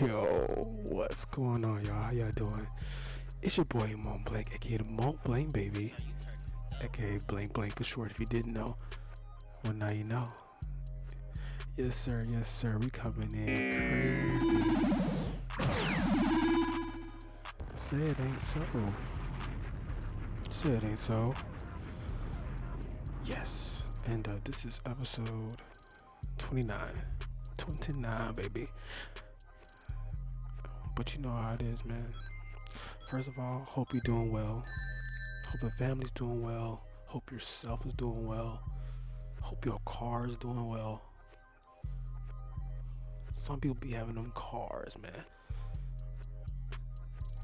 Yo, what's going on, y'all? How y'all doing? It's your boy Mont Blank, aka the Mont Blank Baby, aka Blank Blank for short. If you didn't know, well now you know. Yes, sir. Yes, sir. We coming in crazy. Say it ain't so. Say it ain't so. Yes, and uh, this is episode 29. 29, baby. But you know how it is, man. First of all, hope you're doing well. Hope the family's doing well. Hope yourself is doing well. Hope your car is doing well. Some people be having them cars, man.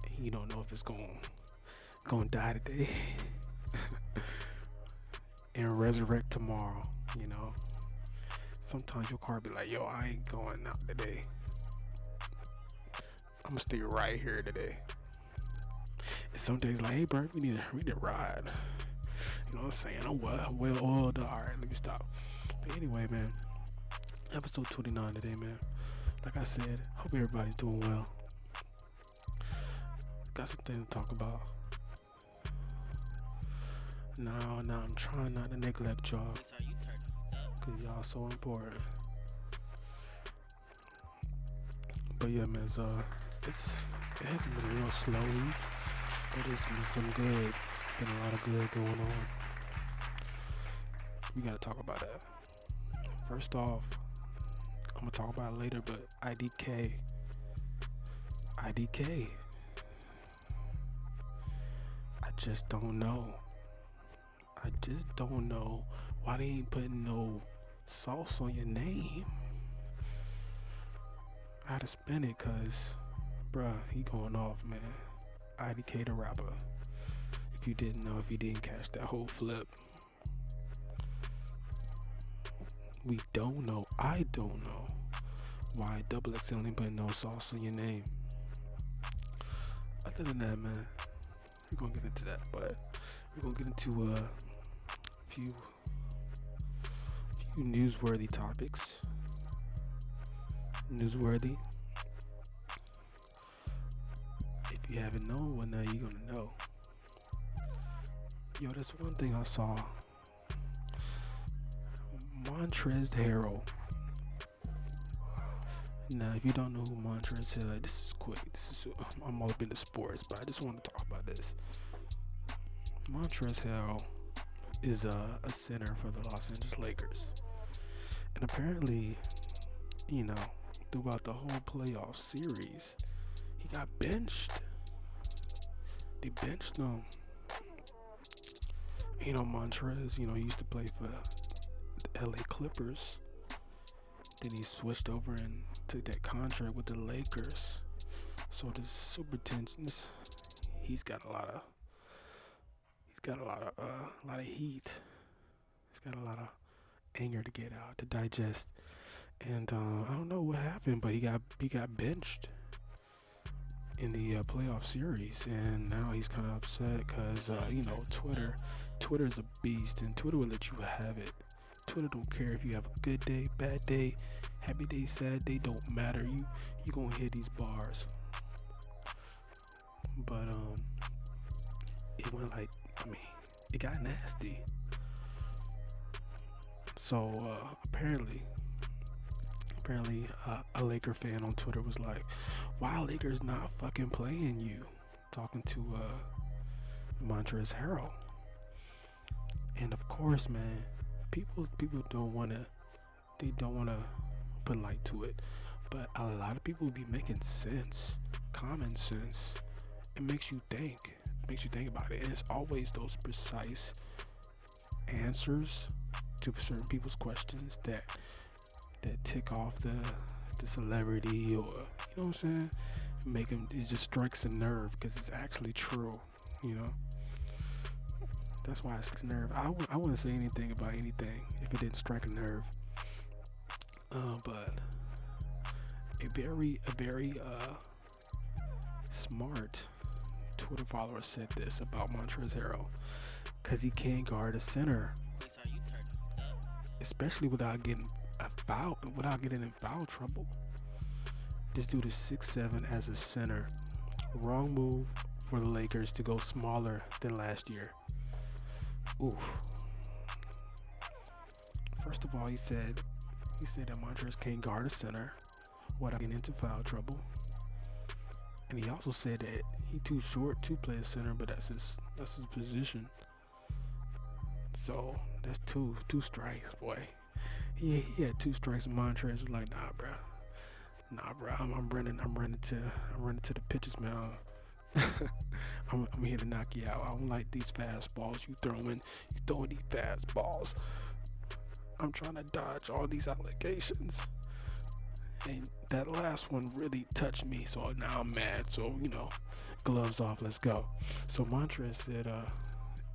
And you don't know if it's going to die today and resurrect tomorrow, you know. Sometimes your car be like, "Yo, I ain't going out today." I'm gonna stay right here today. And some days like, hey bro, we need to we need to ride. You know what I'm saying? I'm well, I'm well oiled. All right, let me stop. But anyway, man, episode 29 today, man. Like I said, hope everybody's doing well. Got some things to talk about. Now, now I'm trying not to neglect y'all, cause y'all so important. But yeah, man, uh it's it hasn't been real slowly, but it's been some good. Been a lot of good going on. We gotta talk about that. First off, I'm gonna talk about it later, but IDK. IDK. I just don't know. I just don't know why they ain't putting no sauce on your name. I had to spin it cause Bruh, he going off, man. IDK the rapper. If you didn't know, if you didn't catch that whole flip. We don't know. I don't know why Double ain't putting no sauce on your name. Other than that, man, we're gonna get into that, but we're gonna get into uh, a few few newsworthy topics. Newsworthy you haven't known, well, now you're gonna know. Yo, that's one thing I saw. Montrezl Harrell. Now, if you don't know who Montrezl Harrell, this is quick. This is I'm all up into sports, but I just want to talk about this. Montrezl Harrell is a, a center for the Los Angeles Lakers, and apparently, you know, throughout the whole playoff series, he got benched they benched him. You know, Montrez, you know, he used to play for the LA Clippers. Then he switched over and took that contract with the Lakers. So this super tension, this, he's got a lot of, he's got a lot of, uh, a lot of heat. He's got a lot of anger to get out, to digest. And uh, I don't know what happened, but he got he got benched in the uh, playoff series, and now he's kind of upset because uh, you know Twitter, Twitter is a beast, and Twitter will let you have it. Twitter don't care if you have a good day, bad day, happy day, sad day, don't matter. You you gonna hit these bars. But um, it went like I mean, it got nasty. So uh, apparently, apparently uh, a Laker fan on Twitter was like, "Why Lakers not fucking playing you?" Talking to uh, Montrezl Harrell, and of course, man, people people don't want to, they don't want to put light to it, but a lot of people be making sense, common sense. It makes you think, it makes you think about it, and it's always those precise answers to certain people's questions that that tick off the the celebrity or you know what I'm saying? Make them it just strikes a nerve because it's actually true you know? That's why it strikes a nerve. I w- I wouldn't say anything about anything if it didn't strike a nerve. Uh, but a very a very uh, smart Twitter follower said this about Montrezl Harrell because he can't guard a center. Especially without getting a foul without getting in foul trouble. This dude is six seven as a center. Wrong move for the Lakers to go smaller than last year. Oof. First of all, he said he said that Montrez can't guard a center without getting into foul trouble. And he also said that he too short to play a center, but that's his that's his position. So that's two two strikes, boy. He he had two strikes, and Montrez was like, Nah, bro, nah, bro. I'm, I'm running. I'm running to I'm running to the pitches, man. I'm, I'm here to knock you out. I don't like these fastballs you throwing. You throwing these fastballs. I'm trying to dodge all these allegations. And that last one really touched me, so now I'm mad. So, you know, gloves off, let's go. So Montrez said, uh,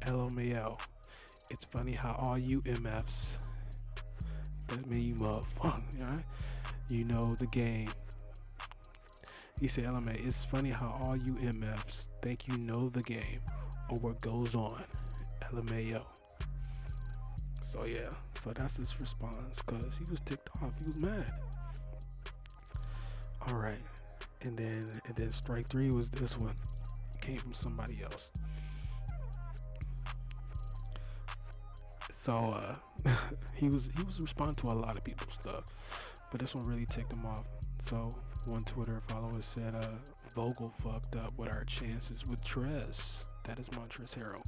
LMAO. It's funny how all you MFs, that mean you motherfucker, right? You know the game. He said, LMA, it's funny how all you MFs think you know the game or what goes on. LMAO. So yeah, so that's his response because he was ticked off. He was mad. All right, and then and then strike three was this one. It came from somebody else. So uh, he was he was responding to a lot of people's stuff, but this one really ticked him off. So one Twitter follower said, uh, "Vogel fucked up with our chances with Trez. That is Montrezl Harrell."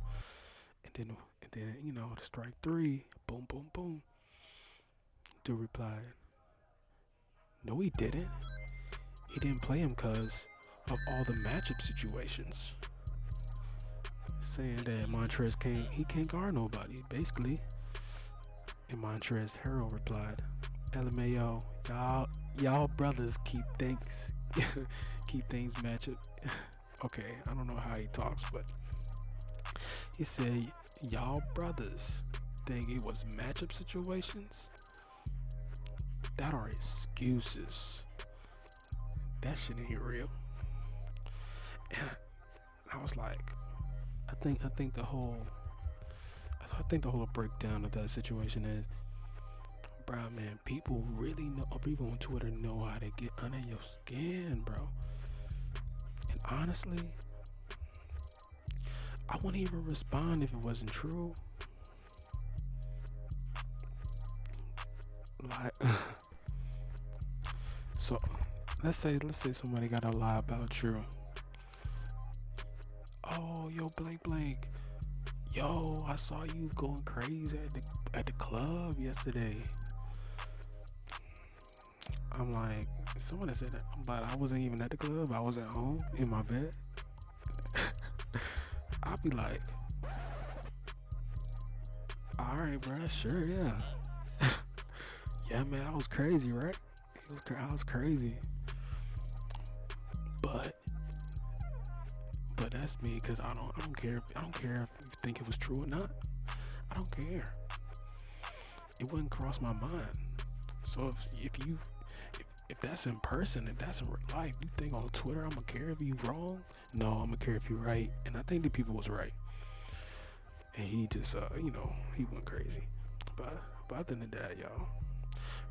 And then and then you know strike three, boom boom boom. Dude replied, "No, he didn't." he didn't play him because of all the matchup situations. Saying that Montrez can't he can't guard nobody, basically. And Montrez Harrell replied, LMAO, y'all y'all brothers keep things keep things matchup. okay, I don't know how he talks, but he said y'all brothers think it was matchup situations. That are excuses that shit ain't real. And I was like, I think I think the whole I think the whole breakdown of that situation is, bro, man, people really know, people on Twitter know how to get under your skin, bro. And honestly, I wouldn't even respond if it wasn't true. Like, so let's say let's say somebody got a lie about you. Oh, yo, blank blank. Yo, I saw you going crazy at the at the club yesterday. I'm like, someone said that, but I wasn't even at the club. I was at home in my bed. I'll be like, all right, bro, sure, yeah, yeah, man, I was crazy, right? It was, I was crazy. But but that's me because I don't I don't care if I don't care if you think it was true or not. I don't care. It wouldn't cross my mind. So if if you if, that's in person, if that's in real life, you think on Twitter I'm gonna care if you wrong? No, I'm gonna care if you right. And I think the people was right. And he just uh, you know, he went crazy. But but other than that, y'all,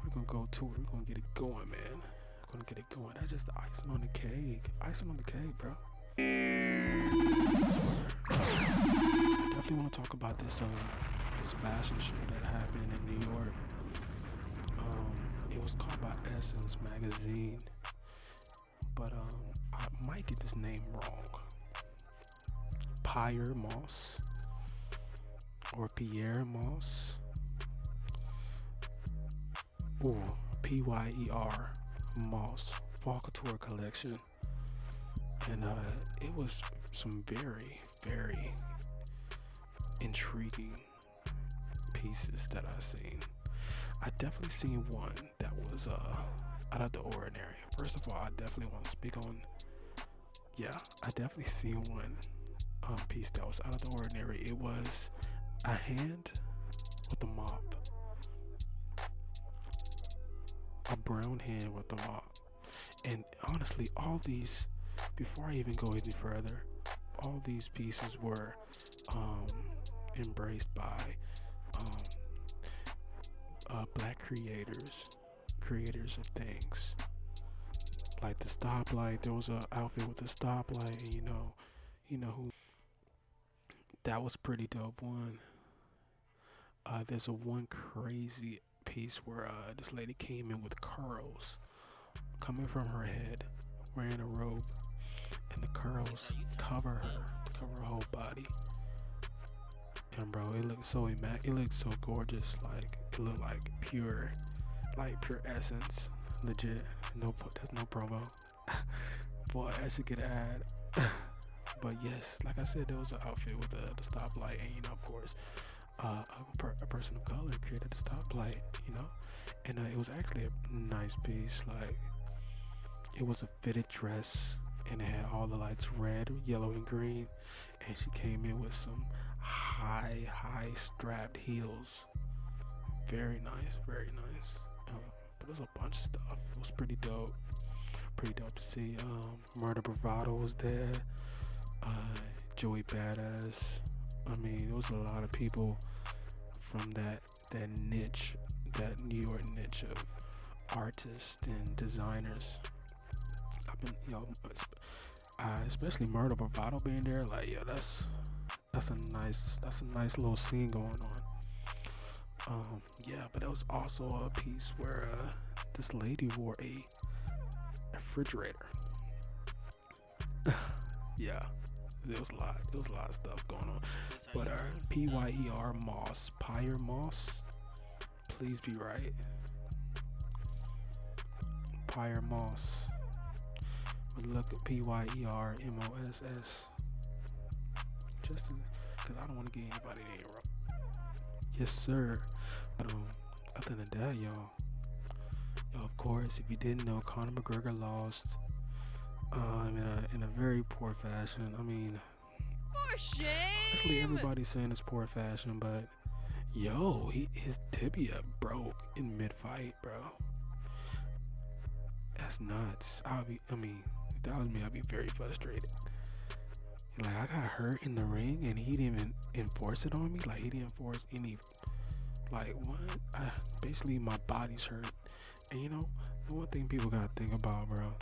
we're gonna go to it. We're gonna get it going, man We're gonna get it going. That's just the icing on the cake. Icing on the cake, bro. I. I definitely want to talk about this um this fashion show that happened in New York. It was called by Essence magazine, but um, I might get this name wrong. Pyer Moss or Pierre Moss. Ooh, P Y E R Moss Fall Couture collection. And uh, it was some very, very intriguing pieces that I seen. I definitely seen one that was uh, out of the ordinary. First of all, I definitely want to speak on. Yeah, I definitely seen one um, piece that was out of the ordinary. It was a hand with a mop a brown hand with a mop. And honestly, all these, before I even go any further, all these pieces were um, embraced by uh, black creators, creators of things. like the stoplight. There was a outfit with a stoplight, and you know, you know who. That was pretty dope. One. Uh, there's a one crazy piece where uh, this lady came in with curls coming from her head, wearing a robe, and the curls cover her, cover her whole body. Bro, it looked so immac- it looked so gorgeous. Like it looked like pure, like pure essence, legit. No, that's no promo. Boy, I should get ad. but yes, like I said, there was an outfit with the, the stoplight, and you know, of course, uh, a, per, a, person of color created the stoplight, you know, and uh, it was actually a nice piece. Like it was a fitted dress, and it had all the lights red, yellow, and green, and she came in with some high, high strapped heels. Very nice, very nice. Um, but there's a bunch of stuff. It was pretty dope. Pretty dope to see. Um, Murder Bravado was there. Uh, Joey Badass. I mean, there was a lot of people from that that niche, that New York niche of artists and designers. I've been, you know, uh, especially Murder Bravado being there. Like, yo, that's that's a nice that's a nice little scene going on. Um, yeah, but there was also a piece where uh, this lady wore a refrigerator. yeah, there was a lot. There was a lot of stuff going on. But uh, P Y E R Moss, Pyer Moss. Please be right. Pyer Moss. But look at P Y E R M O S S. Because I don't want to get anybody name wrong. Yes, sir. But um, other than that, y'all, yo, of course, if you didn't know, Conor McGregor lost um, in a in a very poor fashion. I mean, for shame. Honestly, everybody's saying it's poor fashion, but yo, he his tibia broke in mid fight, bro. That's nuts. I'll be. I mean, if that was me, I'd be very frustrated. Like I got hurt in the ring, and he didn't even enforce it on me. Like he didn't enforce any. Like what? I, basically, my body's hurt, and you know, the one thing people gotta think about, bro.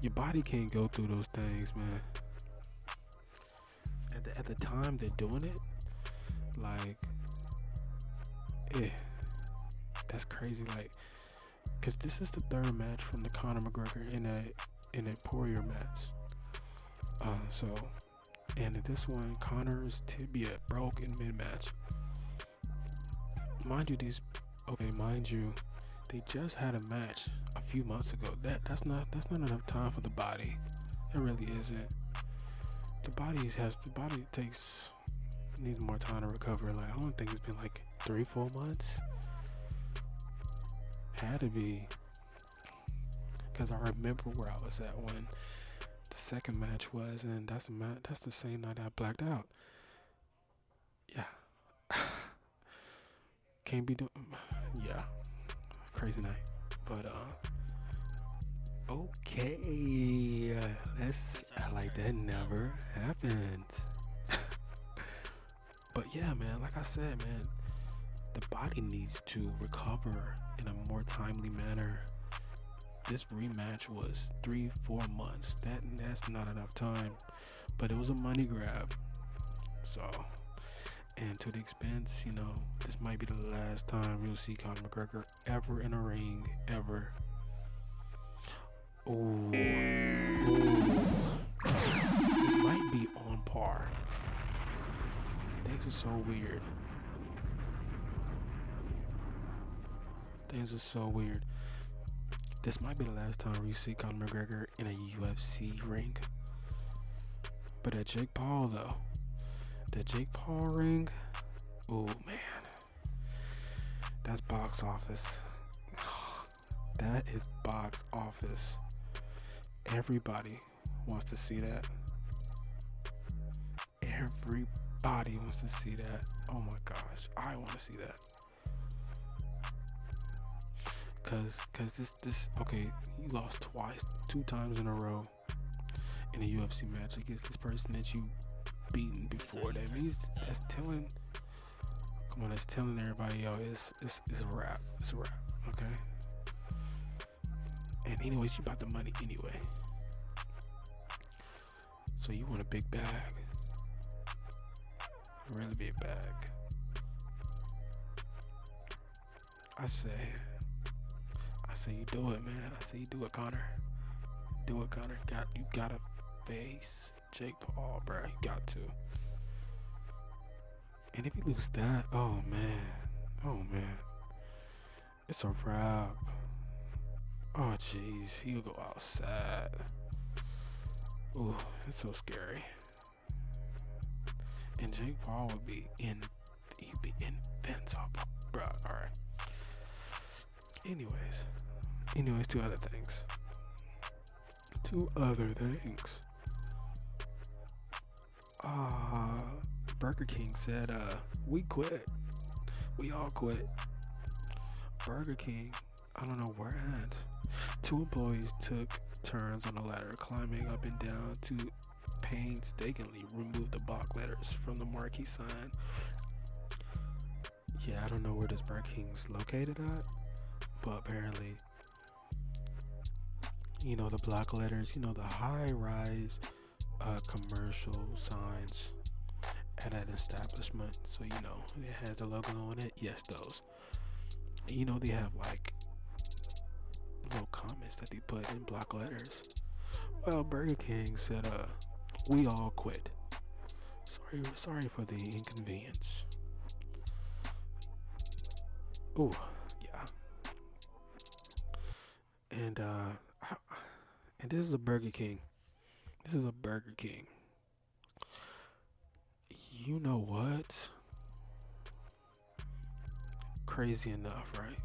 Your body can't go through those things, man. At the, at the time they're doing it, like, eh, that's crazy. Like, cause this is the third match from the Conor McGregor in a in a Poirier match. Uh, so, and this one, Conor's tibia broke in mid match. Mind you, these okay, mind you, they just had a match a few months ago. That that's not that's not enough time for the body. It really isn't. The body has the body takes needs more time to recover. Like I don't think it's been like three, four months. Had to be. Cause I remember where I was at when second match was, and that's the mat. That's the same night I blacked out. Yeah. Can't be doing. Yeah. Crazy night. But uh. Okay. Let's. I like that. Never happened. but yeah, man. Like I said, man. The body needs to recover in a more timely manner this rematch was three, four months. That that's not enough time, but it was a money grab. So, and to the expense, you know, this might be the last time you'll see Conor McGregor ever in a ring, ever. Oh, this, is, this might be on par. Things are so weird. Things are so weird. This might be the last time we see Conor McGregor in a UFC ring. But at Jake Paul, though, the Jake Paul ring, oh man, that's box office. That is box office. Everybody wants to see that. Everybody wants to see that. Oh my gosh, I want to see that. Cause, cause this, this, okay, you lost twice, two times in a row in a UFC match against this person that you beaten before. That means that's telling, come on, that's telling everybody, yo, it's, it's, it's a wrap. It's a wrap, okay? And anyways, you about the money anyway. So you want a big bag. A really big bag. I say, say you do it, man. I say you do it, Conor. Do it, Conor. Got you gotta face Jake Paul, bro. You got to. And if you lose that, oh man, oh man, it's a wrap. Oh jeez, he'll go outside. Ooh, it's so scary. And Jake Paul would be in, he'd be invincible, bro. All right. Anyways, anyways, two other things. Two other things. Uh, Burger King said, uh, we quit. We all quit. Burger King, I don't know where at. two employees took turns on a ladder, climbing up and down to painstakingly remove the block letters from the marquee sign. Yeah, I don't know where this Burger King's located at, but apparently, you know, the block letters, you know, the high rise uh, commercial signs at an establishment. So, you know, it has the logo on it. Yes, those. you know, they have like little comments that they put in block letters. Well, Burger King said, uh, we all quit. Sorry, sorry for the inconvenience. Ooh, yeah. And, uh, and this is a Burger King. This is a Burger King. You know what? Crazy enough, right?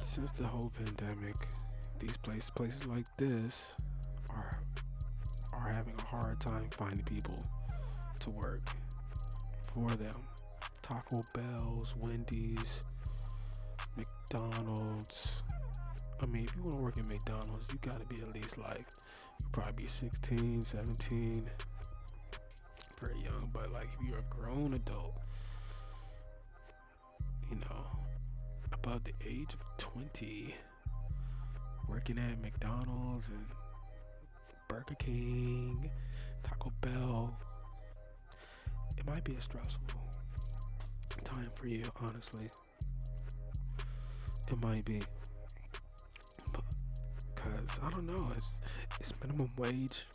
Since the whole pandemic, these places places like this are are having a hard time finding people to work for them. Taco Bell's, Wendy's, McDonald's, I mean, if you want to work at McDonald's, you got to be at least like, you probably be 16, 17, very young. But like, if you're a grown adult, you know, about the age of 20, working at McDonald's and Burger King, Taco Bell, it might be a stressful time for you, honestly. It might be because I don't know. It's it's minimum wage.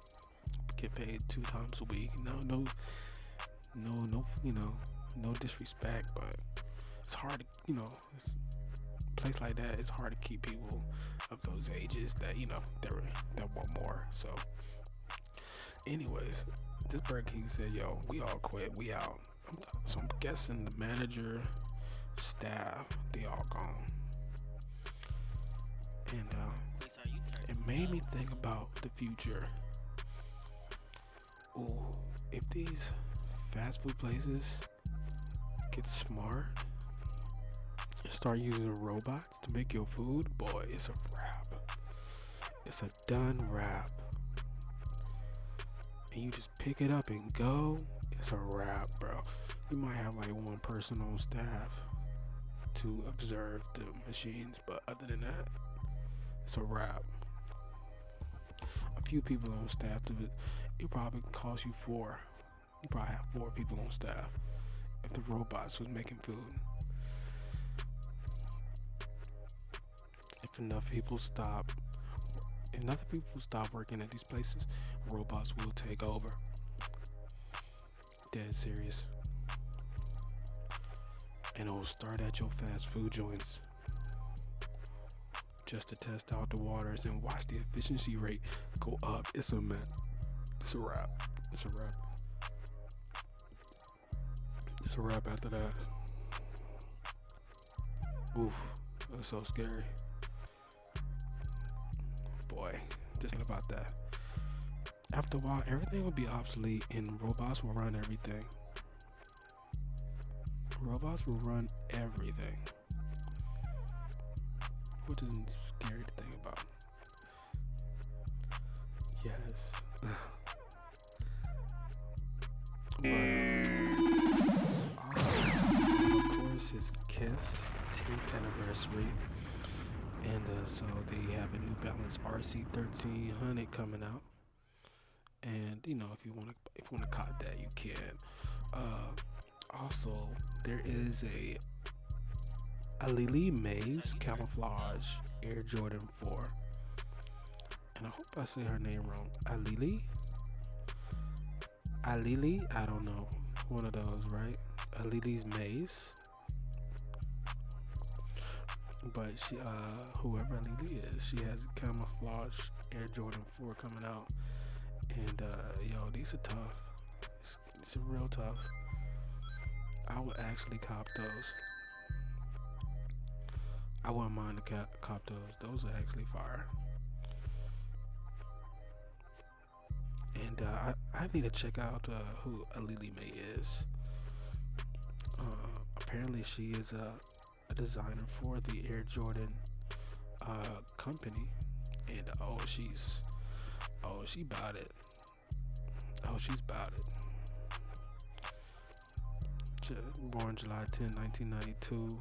Get paid two times a week. No, no, no, no. You know, no disrespect, but it's hard. To, you know, it's a place like that. It's hard to keep people of those ages that you know that that want more. So, anyways, this Burger King said, "Yo, we all quit. We out." So I'm guessing the manager, staff, they all gone. And uh, made me think about the future. Oh, if these fast food places get smart and start using robots to make your food, boy, it's a wrap. It's a done wrap. And you just pick it up and go, it's a wrap, bro. You might have like one person on staff to observe the machines, but other than that, it's a wrap few people on staff to it, it probably cost you four. You probably have four people on staff if the robots was making food. If enough people stop, if enough people stop working at these places, robots will take over. Dead serious. And it'll start at your fast food joints just to test out the waters and watch the efficiency rate go up. It's a man. It's a wrap. It's a wrap. It's a wrap after that. Oof, that's so scary. Boy, just about that. After a while, everything will be obsolete and robots will run everything. Robots will run everything which is scary to think about. Yes. also, of course, his Kith 10th anniversary. And uh, so they have a New Balance RC 1300 coming out. And you know, if you want to, if you want to cop that, you can. Uh, also, there is a Aleali May's Camouflage Air Jordan 4. I say her name wrong. Aleali? Aleali? I don't know. One of those, right? Aleali's Mays. But she, uh, whoever Aleali is, she has camouflage Air Jordan 4 coming out. And, uh, yo, these are tough. It's, it's real tough. I would actually cop those. I wouldn't mind the cop those. Those are actually fire. I, need to check out uh, who Aleali May is. Uh, apparently, she is a, a, designer for the Air Jordan uh, company. And oh, she's oh, she bought it. Oh, she's bought it. Born July 10, 1992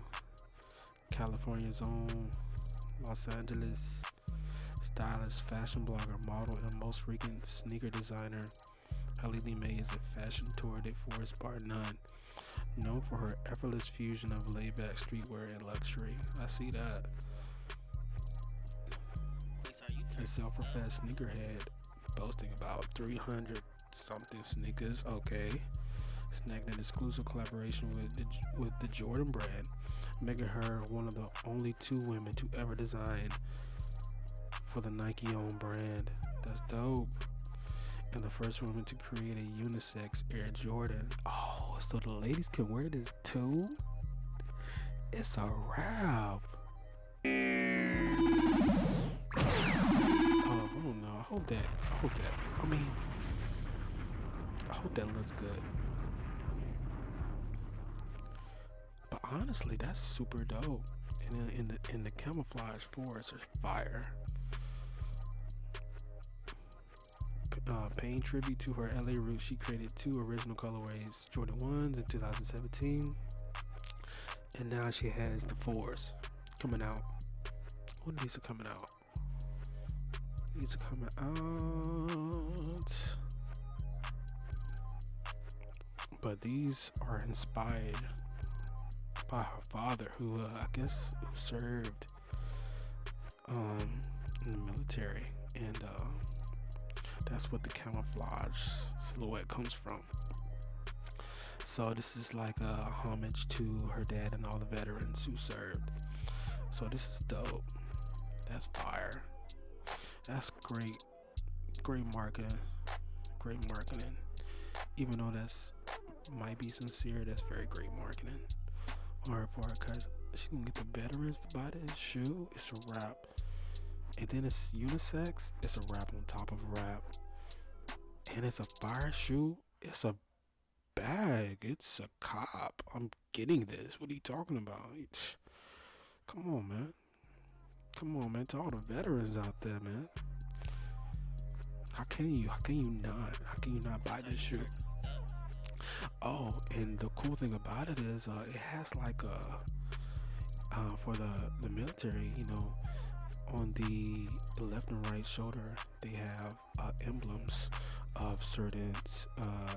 California's own Los Angeles stylist, fashion blogger, model, and most frequent sneaker designer. Aleali May is a fashion tour de force bar none, known for her effortless fusion of laid-back streetwear and luxury. I see that. A self-professed sneakerhead, boasting about 300 something sneakers. Okay, snagged an exclusive collaboration with the, with the Jordan brand making her one of the only two women to ever design for the Nike owned brand. That's dope. And the first woman to create a unisex Air Jordan. Oh, so the ladies can wear this too? It's a wrap. Oh, I don't know. I hope that. I hope that. I mean, I hope that looks good. But honestly, that's super dope. And in, the in the camouflage forest are fire. Uh, paying tribute to her LA roots, she created two original colorways, Jordan 1s in 2017. And now she has the 4s coming out. When these are coming out? These are coming out. But these are inspired by her father, who uh, I guess who served um, in the military, and uh, that's what the camouflage silhouette comes from. So this is like a homage to her dad and all the veterans who served. So this is dope. That's fire. That's great. Great marketing. Great marketing. Even though that's might be sincere, that's very great marketing hard for her because she can get the veterans to buy this shoe. It's a wrap. And then it's unisex. It's a wrap on top of a wrap. And it's a fire shoe. It's a bag. It's a cop. I'm getting this. What are you talking about? Come on, man. Come on, man. To all the veterans out there, man. How can you? How can you not? How can you not buy this shoe? Oh, and the cool thing about it is, uh, it has like a uh, for the the military. You know, on the left and right shoulder, they have uh, emblems of certain uh,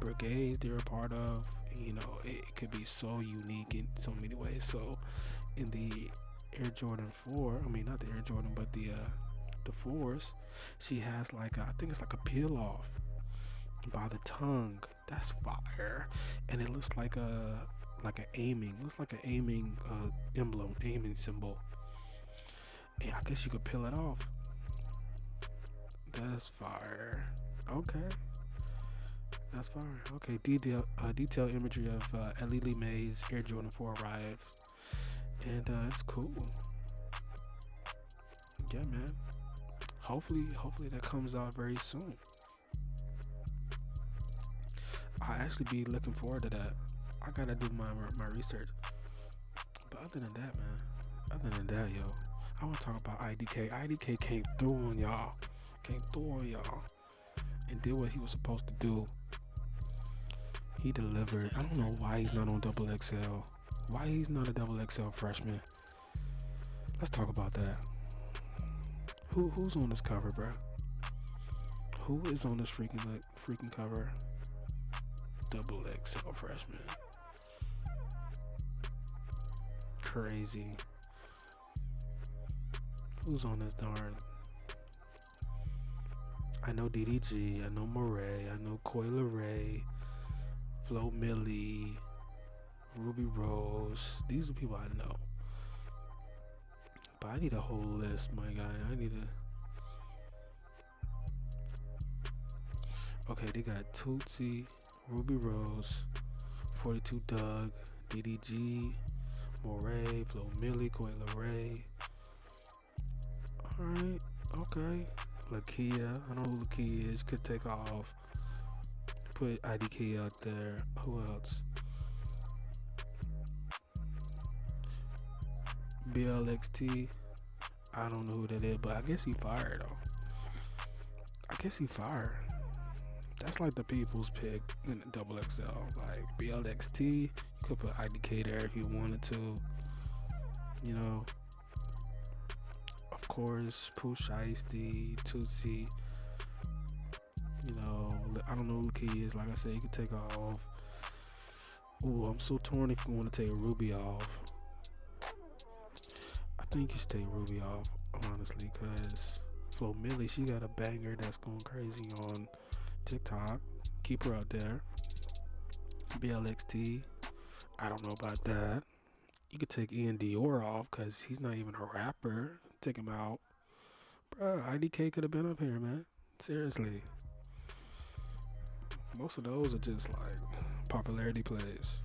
brigades they're a part of. You know, it could be so unique in so many ways. So, in the Air Jordan 4, I mean not the Air Jordan, but the uh, the fours, she has like a, I think it's like a peel off by the tongue. That's fire. And it looks like a like an aiming. Looks like an aiming uh, emblem, aiming symbol. Yeah, I guess you could peel it off. That's fire. Okay. That's fire. Okay, detail uh, detail imagery of uh, Aleali May's Air Jordan 4 arrived. And uh, it's cool. Yeah, man. Hopefully, hopefully that comes out very soon. I actually be looking forward to that. I gotta do my my research. But other than that, man, other than that, yo, I want to talk about IDK. IDK came through on y'all, came through on y'all, and did what he was supposed to do. He delivered. I don't know why he's not on double XL. Why he's not a double XL freshman. let's talk about that. Who who's on this cover, bro? Who is on this freaking like, freaking cover? Double XL freshman. Crazy. Who's on this darn? I know DDG, I know Morray, I know Coi Ray, Flo Milli, Rubi Rose. These are people I know. But I need a whole list, my guy. I need a. Okay, they got Toosii, Rubi Rose, 42 Dugg, DDG, Morray, Flo Milli, Coi Leray. Alright, okay. Lakeyah, I know who Lakeyah is. Could take off. Put IDK out there. Who else? Blxst. I don't know who that is, but I guess he fired though. I guess he fired. That's like the people's pick in the double XL. Like Blxst, you could put IDK there if you wanted to. You know. Course, Pooh Shiesty, Toosii. You know, I don't know who Key is. Like I said, you can take off. Ooh, I'm so torn if you want to take Rubi off I think you should take Rubi off, honestly, because Flo Milli, she got a banger that's going crazy on TikTok. Keep her out there. Blxst, I don't know about that. You could take Iann Dior off because he's not even a rapper. Take him out. Bro, IDK could have been up here, man. Seriously. Most of those are just like popularity plays.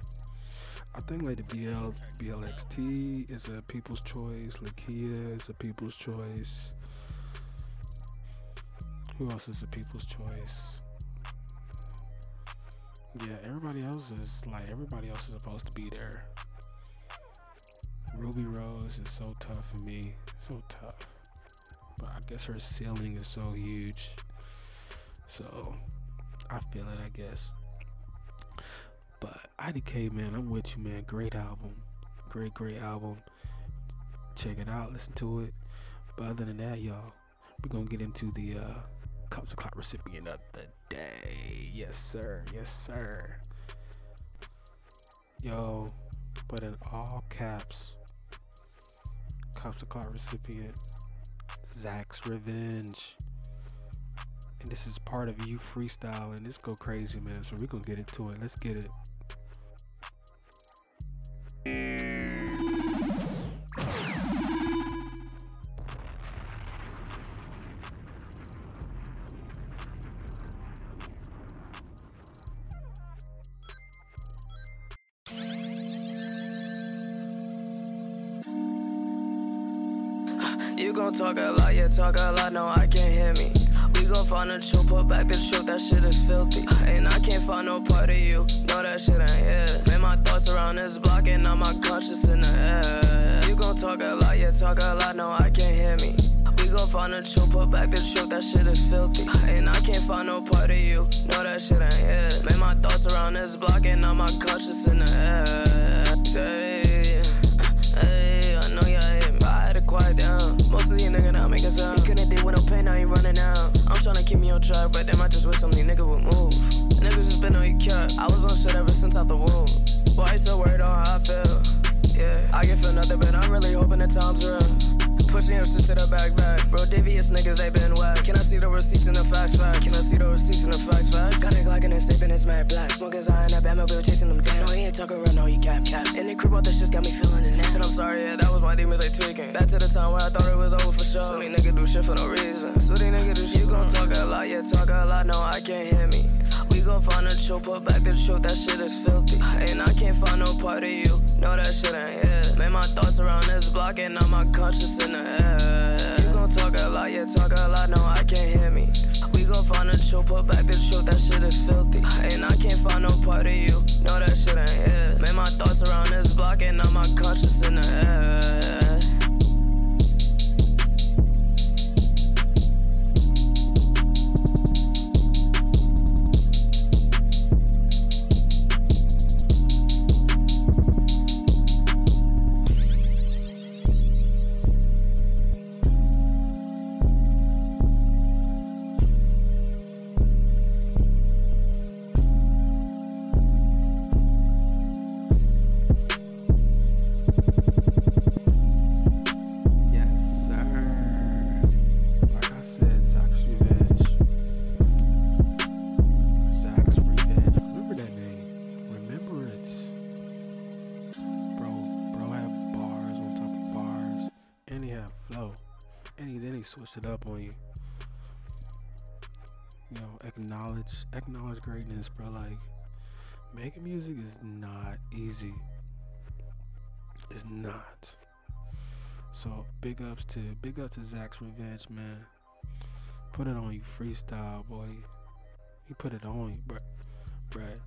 I think like the BL Blxst is a people's choice. Lakeyah is a people's choice. Who else is a people's choice? Yeah, everybody else is like everybody else is supposed to be there. Rubi Rose is so tough for me, so tough. But I guess her ceiling is so huge, so I feel it. I guess. But IDK, man, I'm with you, man. Great album. Great, great album. Check it out, listen to it. But other than that, y'all, we're going to get into the uh, Cops O'Clock recipient of the day. Yes, sir. Yes, sir. Yo, but in all caps, Cops O'Clock recipient, Zach's Revenge. And this is part of you freestyle, and this go crazy, man. So we're gonna get into it. Let's get it. You gon' talk a lot, yeah, talk a lot, no, I can't hear me. We gon' find the truth, put back the truth, that shit is filthy. And I can't find no part of you, no, that shit ain't here. Man, my thoughts around this block, and now my conscience in the air. You gon' talk a lot, yeah, talk a lot, no, I can't hear me. We gon' find the truth, put back the truth, that shit is filthy. And I can't find no part of you, no, that shit ain't here. Man, my thoughts around this block, and now my conscience in the air. Say, making sound. He couldn't deal with no pain, now he running out. I'm trying to keep me on track, but then I just wish some niggas would move. Niggas just been on your cap. I was on shit ever since out the womb. Why you so worried on how I feel? Yeah, I can feel nothing, but I'm really hoping the time's real. Pushing your shit to the back back. Bro, devious niggas, they been whack. Can I see the receipts and the facts facts? Can I see the receipts and the facts facts? Got a Glock and safe and it's mad black. Smoking high in that Batmobile chasing them down. No, he ain't talking real, no, he cap cap. And the crib out the shit got me feeling it now. Said I'm sorry, yeah, that was my demons, they tweaking. Back to the time when I thought it was over for sure. So these niggas do shit for no reason. So these niggas do shit. You gon' talk a lot, yeah, talk a lot, no, I can't hear me. We gon' find the truth, put back the truth, that shit is filthy. And I can't find no part of you, no, that shit ain't. Man, my thoughts around this block, and now my conscience in the air. You gon' talk a lot, yeah, talk a lot, no, I can't hear me. We gon' find the truth, put back the truth, that shit is filthy. And I can't find no part of you, no, that shit ain't here. Man, my thoughts around this block, and now my conscience in the air. Acknowledge greatness, bro. Like making music is not easy. It's not. So big ups to big ups to Zach's Revenge, man. Put it on you, freestyle boy. He put it on you, bro. Brad.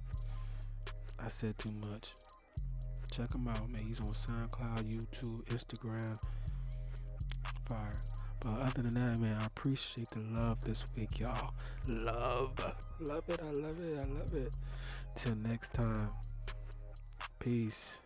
I said too much. Check him out, man. He's on SoundCloud, YouTube, Instagram. Fire. But other than that, man, I appreciate the love this week, y'all. Love. Love it. I love it. I love it. Till next time. Peace.